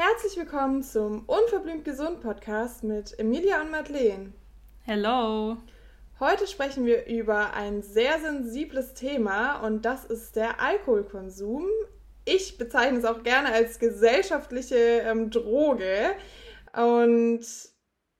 Herzlich willkommen zum Unverblümt Gesund Podcast mit Emilia und Madeleine. Hello. Heute sprechen wir über ein sehr sensibles Thema und das ist der Alkoholkonsum. Ich bezeichne es auch gerne als gesellschaftliche ähm, Droge und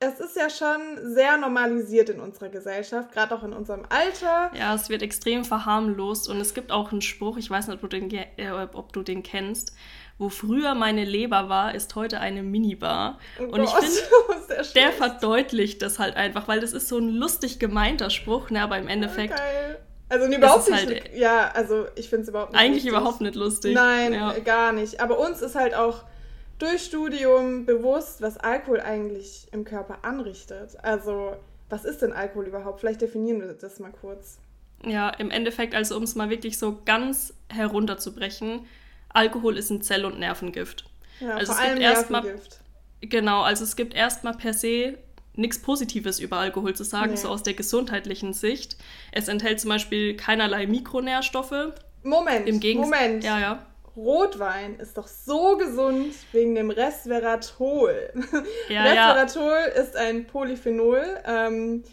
es ist ja schon sehr normalisiert in unserer Gesellschaft, gerade auch in unserem Alter. Ja, es wird extrem verharmlost und es gibt auch einen Spruch, ich weiß nicht, ob du den, äh, ob du den kennst, wo früher meine Leber war, ist heute eine Minibar. Oh und ich finde, der verdeutlicht das halt einfach, weil das ist so ein lustig gemeinter Spruch, ne, aber im Endeffekt. Geil. Also überhaupt nicht. Halt, ja, also ich finde es überhaupt nicht Eigentlich lustig. überhaupt nicht lustig. Nein, ja. gar nicht. Aber uns ist halt auch durch Studium bewusst, was Alkohol eigentlich im Körper anrichtet. Also, was ist denn Alkohol überhaupt? Vielleicht definieren wir das mal kurz. Ja, im Endeffekt, also um es mal wirklich so ganz herunterzubrechen, Alkohol ist ein Zell- und Nervengift. Ja, also vor es allem gibt Nervengift. genau, also es gibt erstmal per se nichts Positives über Alkohol zu sagen, nee. so aus der gesundheitlichen Sicht. Es enthält zum Beispiel keinerlei Mikronährstoffe. Moment, Im Gegens Moment. Ja, ja. Rotwein ist doch so gesund wegen dem Resveratrol. Ja, Resveratrol ja. ist ein Polyphenol. Ähm,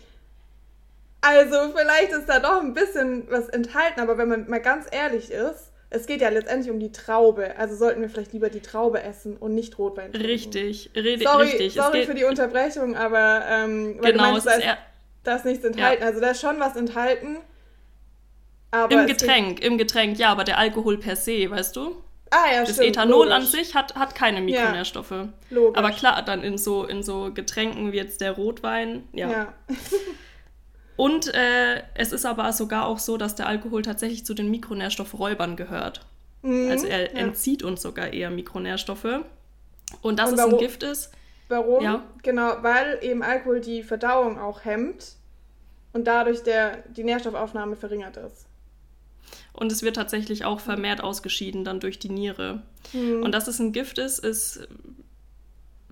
also vielleicht ist da doch ein bisschen was enthalten, aber wenn man mal ganz ehrlich ist, es geht ja letztendlich um die Traube. Also sollten wir vielleicht lieber die Traube essen und nicht Rotwein trinken. Richtig, rede, sorry, richtig. Sorry für die Unterbrechung, aber ähm, weil genau, du meinst, da ist, da ist nichts enthalten. Ja. Also da ist schon was enthalten. Im Getränk, im Getränk, ja, aber der Alkohol per se, weißt du? Ah, ja, das stimmt, Ethanol logisch. an sich hat, hat keine Mikronährstoffe. Ja, logisch. Aber klar, dann in so, in so Getränken wie jetzt der Rotwein, ja. ja. Und äh, es ist aber sogar auch so, dass der Alkohol tatsächlich zu den Mikronährstoffräubern gehört. Mhm, also er ja. entzieht uns sogar eher Mikronährstoffe. Und dass Und es ein Gift ist. Warum? Ja. Genau, weil eben Alkohol die Verdauung auch hemmt und dadurch der, die Nährstoffaufnahme verringert ist. Und es wird tatsächlich auch vermehrt ausgeschieden dann durch die Niere. Mhm. Und dass es ein Gift ist, ist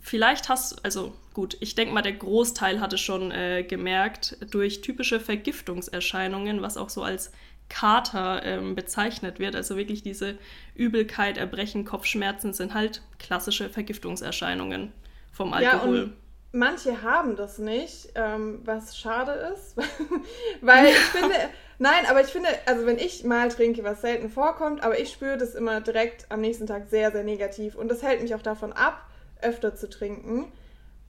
vielleicht hast, also gut, ich denke mal, der Großteil hatte schon äh, gemerkt, durch typische Vergiftungserscheinungen, was auch so als Kater ähm, bezeichnet wird, also wirklich diese Übelkeit, Erbrechen, Kopfschmerzen sind halt klassische Vergiftungserscheinungen vom Alkohol. Ja, manche haben das nicht, ähm, was schade ist, weil ich finde, nein, aber ich finde, also wenn ich mal trinke, was selten vorkommt, aber ich spüre das immer direkt am nächsten Tag sehr, sehr negativ. Und das hält mich auch davon ab, öfter zu trinken,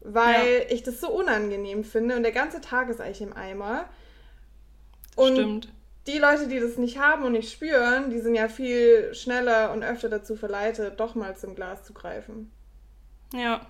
weil ja. ich das so unangenehm finde und der ganze Tag ist eigentlich im Eimer. Und Stimmt. die Leute, die das nicht haben und nicht spüren, die sind ja viel schneller und öfter dazu verleitet, doch mal zum Glas zu greifen. Ja.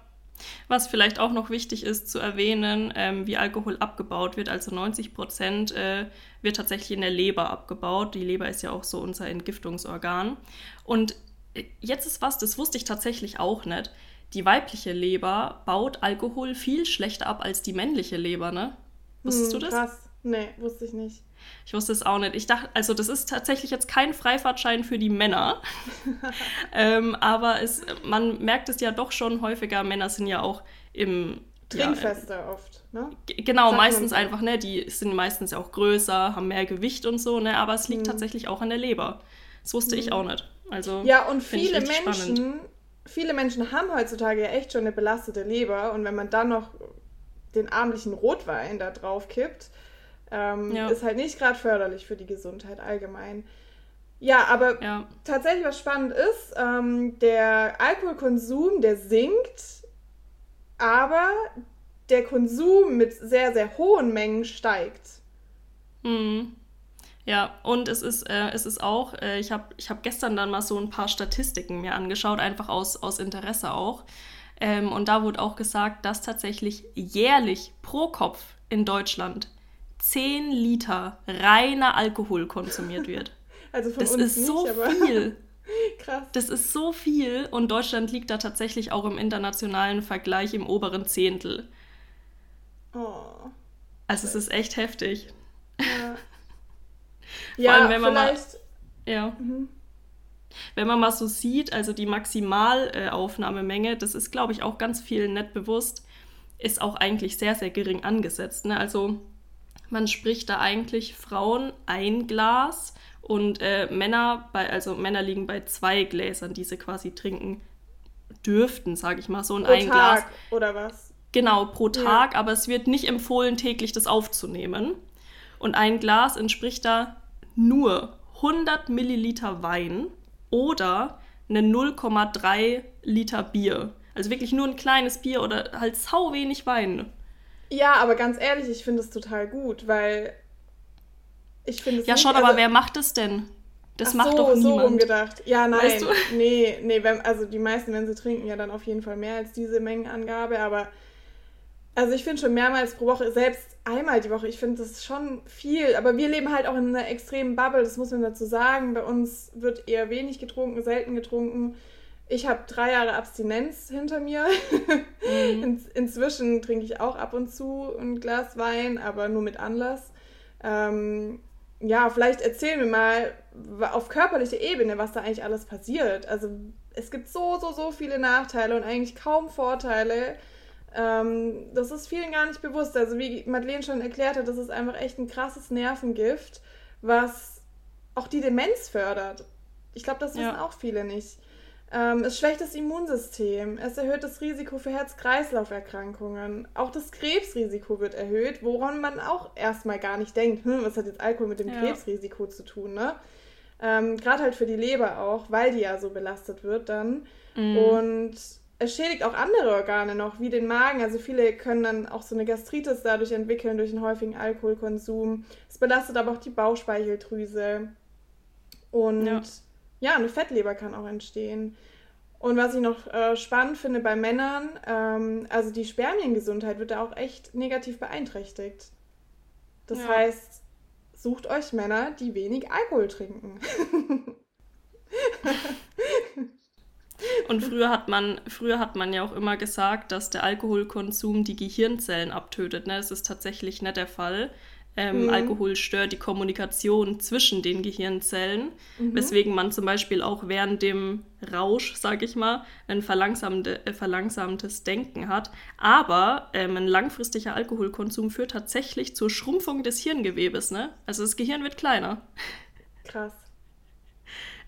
Was vielleicht auch noch wichtig ist zu erwähnen, ähm, wie Alkohol abgebaut wird. Also 90 Prozent äh, wird tatsächlich in der Leber abgebaut. Die Leber ist ja auch so unser Entgiftungsorgan. Und äh, jetzt ist was, das wusste ich tatsächlich auch nicht die weibliche Leber baut Alkohol viel schlechter ab als die männliche Leber, ne? Wusstest hm, du das? Krass. Nee, wusste ich nicht. Ich wusste es auch nicht. Ich dachte, also das ist tatsächlich jetzt kein Freifahrtschein für die Männer. ähm, aber es, man merkt es ja doch schon häufiger. Männer sind ja auch im Trinkfeste ja, oft, ne? Genau, Sagt meistens einfach, ne? Die sind meistens auch größer, haben mehr Gewicht und so, ne? Aber es liegt mhm. tatsächlich auch an der Leber. Das wusste mhm. ich auch nicht. Also ja, und viele Menschen spannend viele Menschen haben heutzutage ja echt schon eine belastete Leber und wenn man dann noch den abendlichen Rotwein da drauf kippt, ähm, ja. ist halt nicht gerade förderlich für die Gesundheit allgemein. Ja, aber ja. tatsächlich was spannend ist, ähm, der Alkoholkonsum, der sinkt, aber der Konsum mit sehr, sehr hohen Mengen steigt. Mhm. Ja, und es ist, äh, es ist auch, äh, ich habe ich hab gestern dann mal so ein paar Statistiken mir angeschaut, einfach aus, aus Interesse auch. Ähm, und da wurde auch gesagt, dass tatsächlich jährlich pro Kopf in Deutschland 10 Liter reiner Alkohol konsumiert wird. Also von das uns ist nicht, so viel. Krass. Das ist so viel und Deutschland liegt da tatsächlich auch im internationalen Vergleich im oberen Zehntel. Oh. Also es ist echt heftig. Ja. Vor ja, allem, wenn man. Mal, ja. Mhm. Wenn man mal so sieht, also die Maximalaufnahmemenge, das ist, glaube ich, auch ganz vielen nicht bewusst, ist auch eigentlich sehr, sehr gering angesetzt. Ne? Also man spricht da eigentlich Frauen ein Glas und äh, Männer bei, also Männer liegen bei zwei Gläsern, die sie quasi trinken dürften, sage ich mal, so in pro ein Tag Glas. oder was? Genau, pro Tag, ja. aber es wird nicht empfohlen, täglich das aufzunehmen. Und ein Glas entspricht da nur 100 Milliliter Wein oder eine 0,3 Liter Bier. Also wirklich nur ein kleines Bier oder halt sau wenig Wein. Ja, aber ganz ehrlich, ich finde es total gut, weil ich finde es Ja, schon, also, aber wer macht es denn? Das macht so, doch niemand. so rumgedacht. Ja, nein. Weißt du? Nee, nee, also die meisten, wenn sie trinken, ja dann auf jeden Fall mehr als diese Mengenangabe, aber also ich finde schon mehrmals pro Woche, selbst einmal die Woche, ich finde das schon viel. Aber wir leben halt auch in einer extremen Bubble, das muss man dazu sagen. Bei uns wird eher wenig getrunken, selten getrunken. Ich habe drei Jahre Abstinenz hinter mir. Mhm. In, inzwischen trinke ich auch ab und zu ein Glas Wein, aber nur mit Anlass. Ähm, ja, vielleicht erzählen wir mal auf körperlicher Ebene, was da eigentlich alles passiert. Also es gibt so, so, so viele Nachteile und eigentlich kaum Vorteile ähm, das ist vielen gar nicht bewusst. Also wie Madeleine schon erklärt hat, das ist einfach echt ein krasses Nervengift, was auch die Demenz fördert. Ich glaube, das wissen ja. auch viele nicht. Ähm, es schwächt das Immunsystem, es erhöht das Risiko für Herz-Kreislauf-Erkrankungen. Auch das Krebsrisiko wird erhöht, woran man auch erstmal gar nicht denkt, hm, was hat jetzt Alkohol mit dem ja. Krebsrisiko zu tun, ne? Ähm, Gerade halt für die Leber auch, weil die ja so belastet wird dann. Mhm. Und es schädigt auch andere Organe noch, wie den Magen. Also viele können dann auch so eine Gastritis dadurch entwickeln, durch einen häufigen Alkoholkonsum. Es belastet aber auch die Bauchspeicheldrüse. Und ja, ja eine Fettleber kann auch entstehen. Und was ich noch äh, spannend finde bei Männern, ähm, also die Spermiengesundheit wird da auch echt negativ beeinträchtigt. Das ja. heißt, sucht euch Männer, die wenig Alkohol trinken. Und früher hat man, früher hat man ja auch immer gesagt, dass der Alkoholkonsum die Gehirnzellen abtötet. Ne? Das ist tatsächlich nicht der Fall. Ähm, mhm. Alkohol stört die Kommunikation zwischen den Gehirnzellen, mhm. weswegen man zum Beispiel auch während dem Rausch, sag ich mal, ein verlangsamte, äh, verlangsamtes Denken hat. Aber ähm, ein langfristiger Alkoholkonsum führt tatsächlich zur Schrumpfung des Hirngewebes. Ne? Also das Gehirn wird kleiner. Krass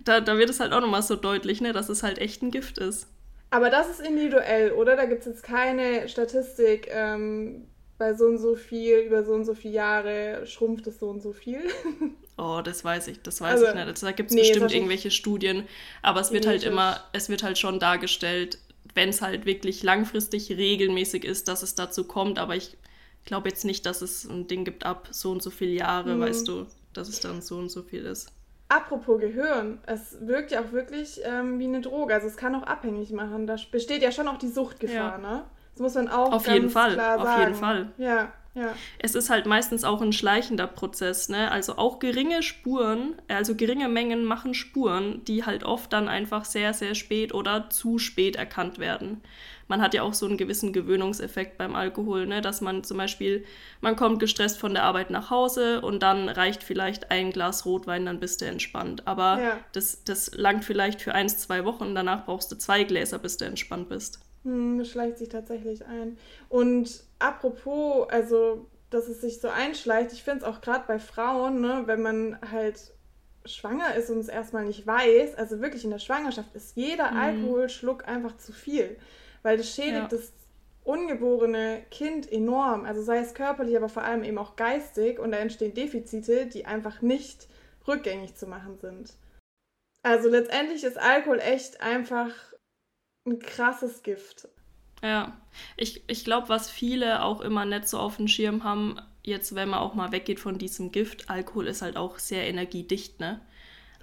da, da wird es halt auch nochmal so deutlich, ne, dass es halt echt ein Gift ist. Aber das ist individuell, oder? Da gibt es jetzt keine Statistik, ähm, bei so und so viel, über so und so viele Jahre schrumpft es so und so viel. Oh, das weiß ich, das weiß also, ich nicht. Also, da gibt es nee, bestimmt irgendwelche Studien, aber es wird halt immer, es wird halt schon dargestellt, wenn es halt wirklich langfristig regelmäßig ist, dass es dazu kommt, aber ich glaube jetzt nicht, dass es ein Ding gibt ab so und so viele Jahre, mhm. weißt du, dass es dann so und so viel ist. Apropos Gehirn, es wirkt ja auch wirklich ähm, wie eine Droge. Also es kann auch abhängig machen. Da besteht ja schon auch die Suchtgefahr, ja. ne? Das muss man auch auf ganz jeden Fall, klar sagen. Auf jeden Fall. Ja, ja. Es ist halt meistens auch ein schleichender Prozess, ne? Also auch geringe Spuren, also geringe Mengen machen Spuren, die halt oft dann einfach sehr, sehr spät oder zu spät erkannt werden man hat ja auch so einen gewissen Gewöhnungseffekt beim Alkohol, ne? dass man zum Beispiel, man kommt gestresst von der Arbeit nach Hause und dann reicht vielleicht ein Glas Rotwein, dann bist du entspannt. Aber ja. das, das langt vielleicht für eins, zwei Wochen, danach brauchst du zwei Gläser, bis du entspannt bist. Hm, das schleicht sich tatsächlich ein. Und apropos, also dass es sich so einschleicht, ich finde es auch gerade bei Frauen, ne, wenn man halt schwanger ist und es erstmal nicht weiß, also wirklich in der Schwangerschaft ist jeder mhm. Alkoholschluck einfach zu viel weil das schädigt ja. das ungeborene Kind enorm. Also sei es körperlich, aber vor allem eben auch geistig und da entstehen Defizite, die einfach nicht rückgängig zu machen sind. Also letztendlich ist Alkohol echt einfach ein krasses Gift. Ja, ich, ich glaube, was viele auch immer nicht so auf dem Schirm haben, jetzt wenn man auch mal weggeht von diesem Gift, Alkohol ist halt auch sehr energiedicht, ne?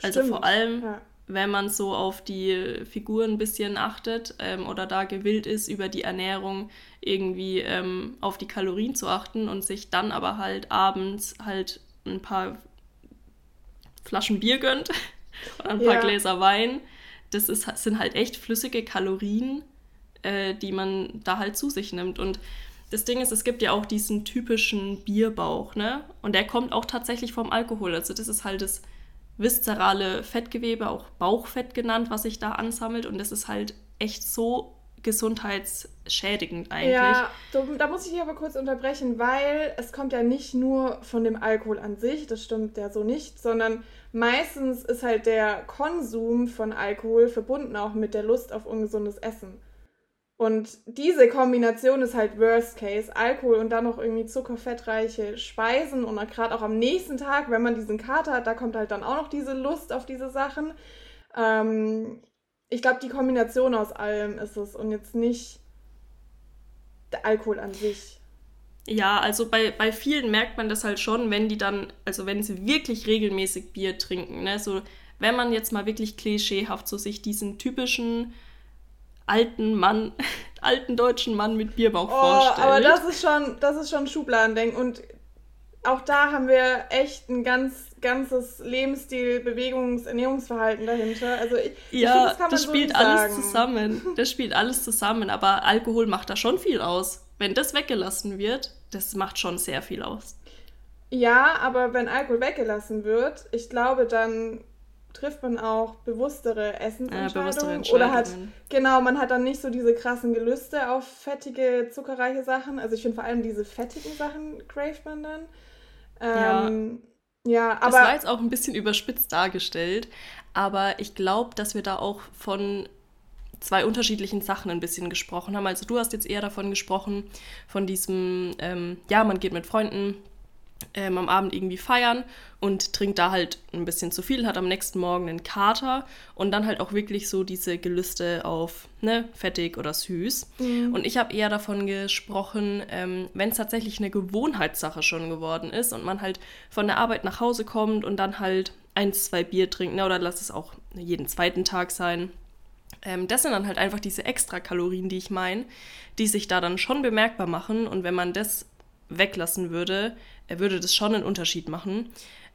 Also Stimmt, vor allem, ja wenn man so auf die Figuren ein bisschen achtet ähm, oder da gewillt ist, über die Ernährung irgendwie ähm, auf die Kalorien zu achten und sich dann aber halt abends halt ein paar Flaschen Bier gönnt oder ein paar ja. Gläser Wein. Das ist, sind halt echt flüssige Kalorien, äh, die man da halt zu sich nimmt. Und das Ding ist, es gibt ja auch diesen typischen Bierbauch, ne? Und der kommt auch tatsächlich vom Alkohol. Also das ist halt das viszerale Fettgewebe, auch Bauchfett genannt, was sich da ansammelt. Und das ist halt echt so gesundheitsschädigend eigentlich. Ja, da muss ich dich aber kurz unterbrechen, weil es kommt ja nicht nur von dem Alkohol an sich, das stimmt ja so nicht, sondern meistens ist halt der Konsum von Alkohol verbunden auch mit der Lust auf ungesundes Essen. Und diese Kombination ist halt Worst Case. Alkohol und dann noch irgendwie zuckerfettreiche Speisen und gerade auch am nächsten Tag, wenn man diesen Kater hat, da kommt halt dann auch noch diese Lust auf diese Sachen. Ähm, ich glaube, die Kombination aus allem ist es und jetzt nicht der Alkohol an sich. Ja, also bei, bei vielen merkt man das halt schon, wenn die dann, also wenn sie wirklich regelmäßig Bier trinken, ne, so wenn man jetzt mal wirklich klischeehaft so sich diesen typischen alten Mann, alten deutschen Mann mit Bierbauch oh, vorstellt. Aber das ist schon, das ist schon Schubladendenken und auch da haben wir echt ein ganz ganzes Lebensstil, Bewegungs-, Ernährungsverhalten dahinter. Also ich, ja, ich find, das, das so spielt alles zusammen. Das spielt alles zusammen, aber Alkohol macht da schon viel aus. Wenn das weggelassen wird, das macht schon sehr viel aus. Ja, aber wenn Alkohol weggelassen wird, ich glaube, dann trifft man auch bewusstere Essensentscheidungen. Ja, bewusstere Entscheidungen. Oder hat, genau, man hat dann nicht so diese krassen Gelüste auf fettige, zuckerreiche Sachen. Also ich finde vor allem diese fettigen Sachen craved man dann. Ähm, ja. ja, aber. Das war jetzt auch ein bisschen überspitzt dargestellt, aber ich glaube, dass wir da auch von zwei unterschiedlichen Sachen ein bisschen gesprochen haben. Also du hast jetzt eher davon gesprochen, von diesem, ähm, ja, man geht mit Freunden ähm, am Abend irgendwie feiern und trinkt da halt ein bisschen zu viel, hat am nächsten Morgen einen Kater und dann halt auch wirklich so diese Gelüste auf ne, fettig oder süß. Mhm. Und ich habe eher davon gesprochen, ähm, wenn es tatsächlich eine Gewohnheitssache schon geworden ist und man halt von der Arbeit nach Hause kommt und dann halt ein, zwei Bier trinkt, ne, oder lass es auch jeden zweiten Tag sein. Ähm, das sind dann halt einfach diese Extrakalorien, die ich meine, die sich da dann schon bemerkbar machen. Und wenn man das weglassen würde, würde das schon einen Unterschied machen.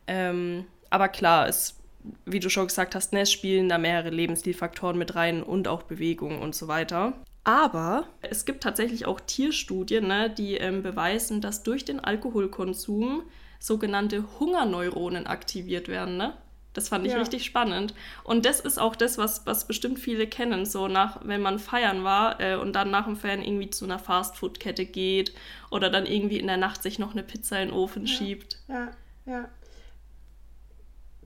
Ähm, aber klar, es, wie du schon gesagt hast, ne, es spielen da mehrere Lebensstilfaktoren mit rein und auch Bewegung und so weiter. Aber es gibt tatsächlich auch Tierstudien, ne, die ähm, beweisen, dass durch den Alkoholkonsum sogenannte Hungerneuronen aktiviert werden. Ne? Das fand ich ja. richtig spannend. Und das ist auch das, was, was bestimmt viele kennen. So nach, wenn man feiern war äh, und dann nach dem Feiern irgendwie zu einer Fastfood-Kette geht oder dann irgendwie in der Nacht sich noch eine Pizza in den Ofen ja. schiebt. Ja, ja.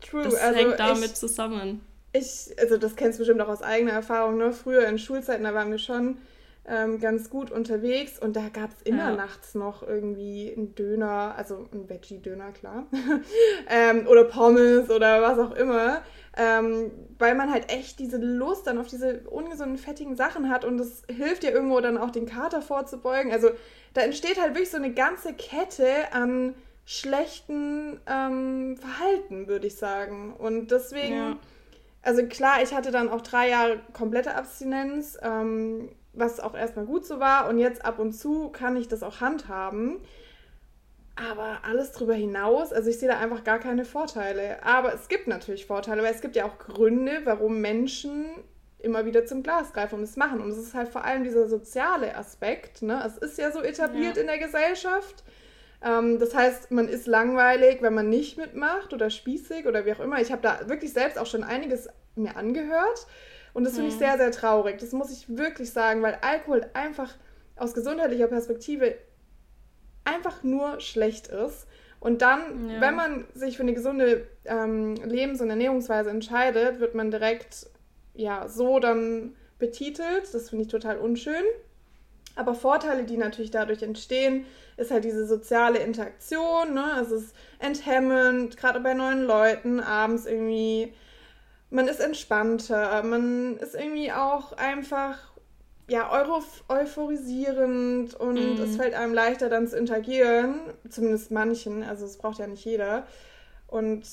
True. Das also hängt damit ich, zusammen. Ich, also das kennst du bestimmt auch aus eigener Erfahrung, ne? Früher in Schulzeiten, da waren wir schon ähm, ganz gut unterwegs und da gab es immer ja. nachts noch irgendwie einen Döner, also ein Veggie-Döner, klar, ähm, oder Pommes oder was auch immer, ähm, weil man halt echt diese Lust dann auf diese ungesunden, fettigen Sachen hat und es hilft dir irgendwo dann auch den Kater vorzubeugen. Also da entsteht halt wirklich so eine ganze Kette an schlechten ähm, Verhalten, würde ich sagen. Und deswegen, ja. also klar, ich hatte dann auch drei Jahre komplette Abstinenz. Was auch erstmal gut so war. Und jetzt ab und zu kann ich das auch handhaben. Aber alles drüber hinaus, also ich sehe da einfach gar keine Vorteile. Aber es gibt natürlich Vorteile, weil es gibt ja auch Gründe, warum Menschen immer wieder zum Glas greifen und es machen. Und es ist halt vor allem dieser soziale Aspekt. Ne? Es ist ja so etabliert ja. in der Gesellschaft. Ähm, das heißt, man ist langweilig, wenn man nicht mitmacht oder spießig oder wie auch immer. Ich habe da wirklich selbst auch schon einiges mir angehört. Und das finde ich mhm. sehr, sehr traurig. Das muss ich wirklich sagen, weil Alkohol einfach aus gesundheitlicher Perspektive einfach nur schlecht ist. Und dann, ja. wenn man sich für eine gesunde ähm, Lebens- und Ernährungsweise entscheidet, wird man direkt ja so dann betitelt. Das finde ich total unschön. Aber Vorteile, die natürlich dadurch entstehen, ist halt diese soziale Interaktion. Ne? Es ist enthemmend, gerade bei neuen Leuten, abends irgendwie man ist entspannter, man ist irgendwie auch einfach ja, euphorisierend und mm. es fällt einem leichter dann zu interagieren, zumindest manchen, also es braucht ja nicht jeder. Und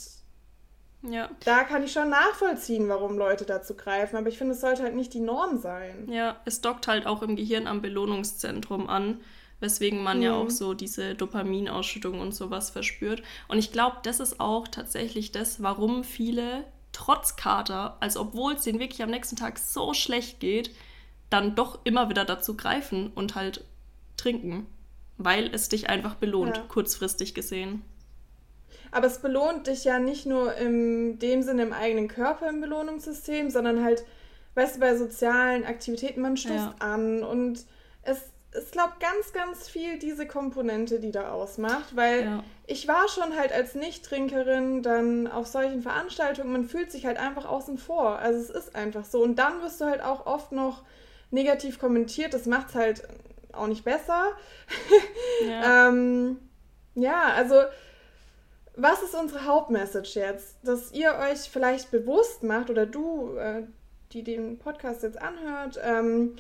ja. da kann ich schon nachvollziehen, warum Leute dazu greifen, aber ich finde, es sollte halt nicht die Norm sein. Ja, es dockt halt auch im Gehirn am Belohnungszentrum an, weswegen man mm. ja mhm. auch so diese Dopaminausschüttung und sowas verspürt. Und ich glaube, das ist auch tatsächlich das, warum viele trotz Kater, also obwohl es denen wirklich am nächsten Tag so schlecht geht, dann doch immer wieder dazu greifen und halt trinken, weil es dich einfach belohnt, ja. kurzfristig gesehen. Aber es belohnt dich ja nicht nur in dem Sinne im eigenen Körper im Belohnungssystem, sondern halt, weißt du, bei sozialen Aktivitäten, man stößt ja. an und es ist, glaube ganz, ganz viel diese Komponente, die da ausmacht, weil ja. ich war schon halt als Nicht-Trinkerin dann auf solchen Veranstaltungen, man fühlt sich halt einfach außen vor. Also es ist einfach so. Und dann wirst du halt auch oft noch negativ kommentiert, das macht es halt auch nicht besser. Ja, ähm, ja also was ist unsere Hauptmessage jetzt? Dass ihr euch vielleicht bewusst macht oder du, äh, die den Podcast jetzt anhört, ähm,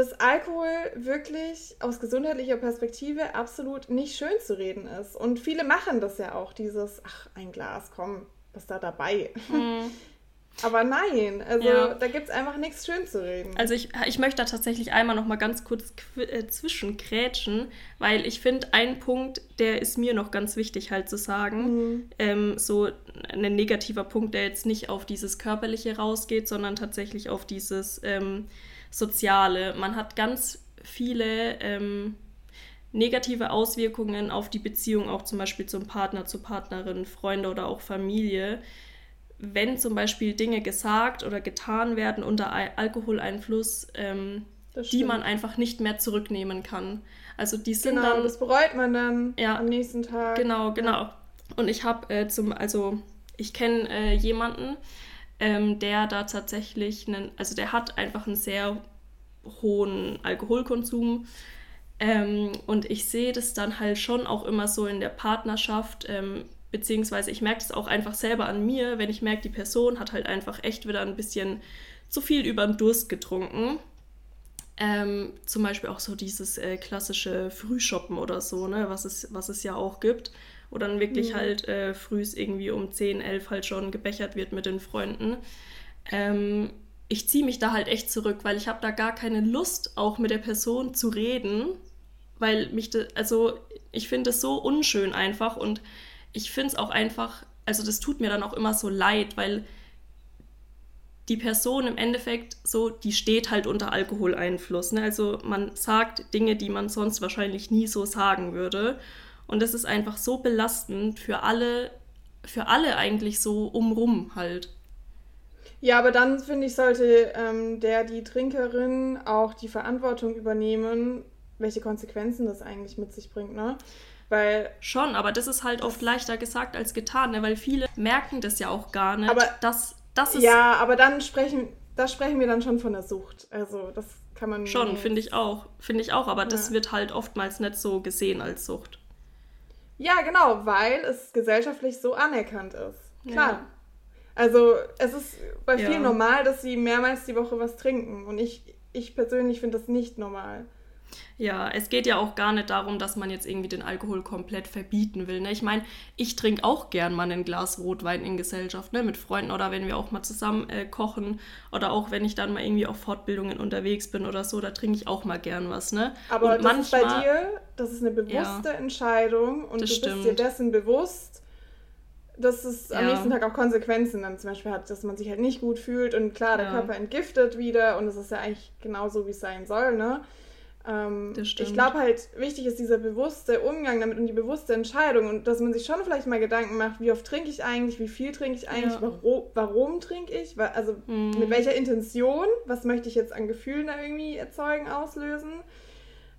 dass Alkohol wirklich aus gesundheitlicher Perspektive absolut nicht schön zu reden ist. Und viele machen das ja auch, dieses, ach, ein Glas, komm, was da dabei? Mhm. Aber nein, also ja. da gibt es einfach nichts schön zu reden. Also ich, ich möchte da tatsächlich einmal noch mal ganz kurz äh, zwischenkrätschen, weil ich finde, ein Punkt, der ist mir noch ganz wichtig halt zu sagen, mhm. ähm, so ein negativer Punkt, der jetzt nicht auf dieses Körperliche rausgeht, sondern tatsächlich auf dieses ähm, Soziale. Man hat ganz viele ähm, negative Auswirkungen auf die Beziehung, auch zum Beispiel zum Partner, zur Partnerin, Freunde oder auch Familie wenn zum Beispiel Dinge gesagt oder getan werden unter Alkoholeinfluss, ähm, die man einfach nicht mehr zurücknehmen kann. Also die sind genau, dann. Das bereut man dann ja, am nächsten Tag. Genau, genau. Und ich habe äh, zum, also ich kenne äh, jemanden, ähm, der da tatsächlich einen, also der hat einfach einen sehr hohen Alkoholkonsum. Ähm, und ich sehe das dann halt schon auch immer so in der Partnerschaft. Ähm, Beziehungsweise ich merke es auch einfach selber an mir, wenn ich merke, die Person hat halt einfach echt wieder ein bisschen zu viel über den Durst getrunken. Ähm, zum Beispiel auch so dieses äh, klassische Frühshoppen oder so, ne, was es, was es ja auch gibt. Wo dann wirklich mhm. halt äh, frühs irgendwie um 10, 11 halt schon gebechert wird mit den Freunden. Ähm, ich ziehe mich da halt echt zurück, weil ich habe da gar keine Lust, auch mit der Person zu reden. Weil mich, de, also ich finde es so unschön einfach und ich finde es auch einfach, also das tut mir dann auch immer so leid, weil die Person im Endeffekt so, die steht halt unter Alkoholeinfluss. Ne? Also man sagt Dinge, die man sonst wahrscheinlich nie so sagen würde. Und das ist einfach so belastend für alle, für alle eigentlich so umrum halt. Ja, aber dann finde ich, sollte ähm, der, die Trinkerin auch die Verantwortung übernehmen, welche Konsequenzen das eigentlich mit sich bringt, ne? Weil Schon, aber das ist halt oft leichter gesagt als getan, ne? weil viele merken das ja auch gar nicht. Aber dass, das ist ja, aber dann sprechen, da sprechen wir dann schon von der Sucht. Also das kann man. Schon, finde ich auch. Finde ich auch, aber ja. das wird halt oftmals nicht so gesehen als Sucht. Ja, genau, weil es gesellschaftlich so anerkannt ist. Klar. Ja. Also es ist bei vielen ja. normal, dass sie mehrmals die Woche was trinken. Und ich, ich persönlich finde das nicht normal. Ja, es geht ja auch gar nicht darum, dass man jetzt irgendwie den Alkohol komplett verbieten will. Ne? Ich meine, ich trinke auch gern mal ein Glas Rotwein in Gesellschaft, ne? mit Freunden oder wenn wir auch mal zusammen äh, kochen oder auch wenn ich dann mal irgendwie auf Fortbildungen unterwegs bin oder so, da trinke ich auch mal gern was. Ne? Aber und das manchmal, ist bei dir, das ist eine bewusste ja, Entscheidung und du stimmt. bist dir dessen bewusst, dass es am nächsten Tag auch Konsequenzen dann zum Beispiel hat, dass man sich halt nicht gut fühlt und klar, der ja. Körper entgiftet wieder und es ist ja eigentlich genauso, wie es sein soll, ne? Ähm, ich glaube halt, wichtig ist dieser bewusste Umgang damit und die bewusste Entscheidung und dass man sich schon vielleicht mal Gedanken macht, wie oft trinke ich eigentlich, wie viel trinke ich eigentlich, ja. warum, warum trinke ich, also mhm. mit welcher Intention, was möchte ich jetzt an Gefühlen da irgendwie erzeugen, auslösen.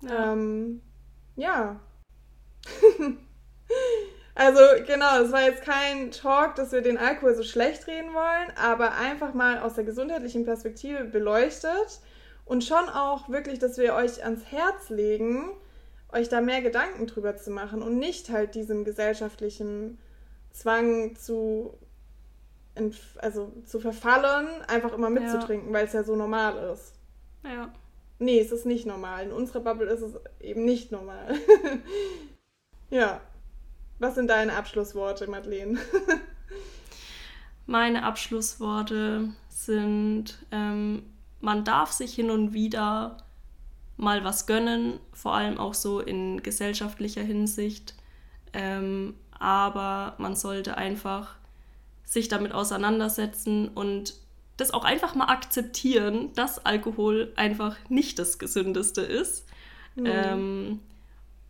Ja. Ähm, ja. also genau, es war jetzt kein Talk, dass wir den Alkohol so schlecht reden wollen, aber einfach mal aus der gesundheitlichen Perspektive beleuchtet und schon auch wirklich, dass wir euch ans Herz legen, euch da mehr Gedanken drüber zu machen und nicht halt diesem gesellschaftlichen Zwang zu, also zu verfallen, einfach immer mitzutrinken, ja. weil es ja so normal ist. Ja. Nee, es ist nicht normal. In unserer Bubble ist es eben nicht normal. ja. Was sind deine Abschlussworte, Madeleine? Meine Abschlussworte sind, ähm, man darf sich hin und wieder mal was gönnen, vor allem auch so in gesellschaftlicher Hinsicht. Ähm, aber man sollte einfach sich damit auseinandersetzen und das auch einfach mal akzeptieren, dass Alkohol einfach nicht das Gesündeste ist. Mhm. Ähm,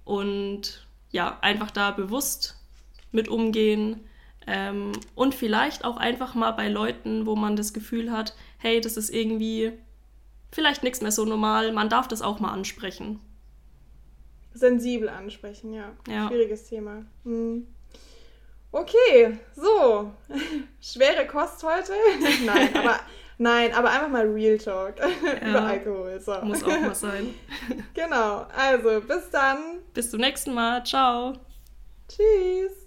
und ja, einfach da bewusst mit umgehen ähm, und vielleicht auch einfach mal bei Leuten, wo man das Gefühl hat, hey, das ist irgendwie vielleicht nichts mehr so normal, man darf das auch mal ansprechen. Sensibel ansprechen, ja. ja. Schwieriges Thema. Hm. Okay, so. Schwere Kost heute? Nein, aber nein, aber einfach mal Real Talk ja, über Alkohol. So. Muss auch mal sein. genau. Also, bis dann. Bis zum nächsten Mal. Ciao. Tschüss.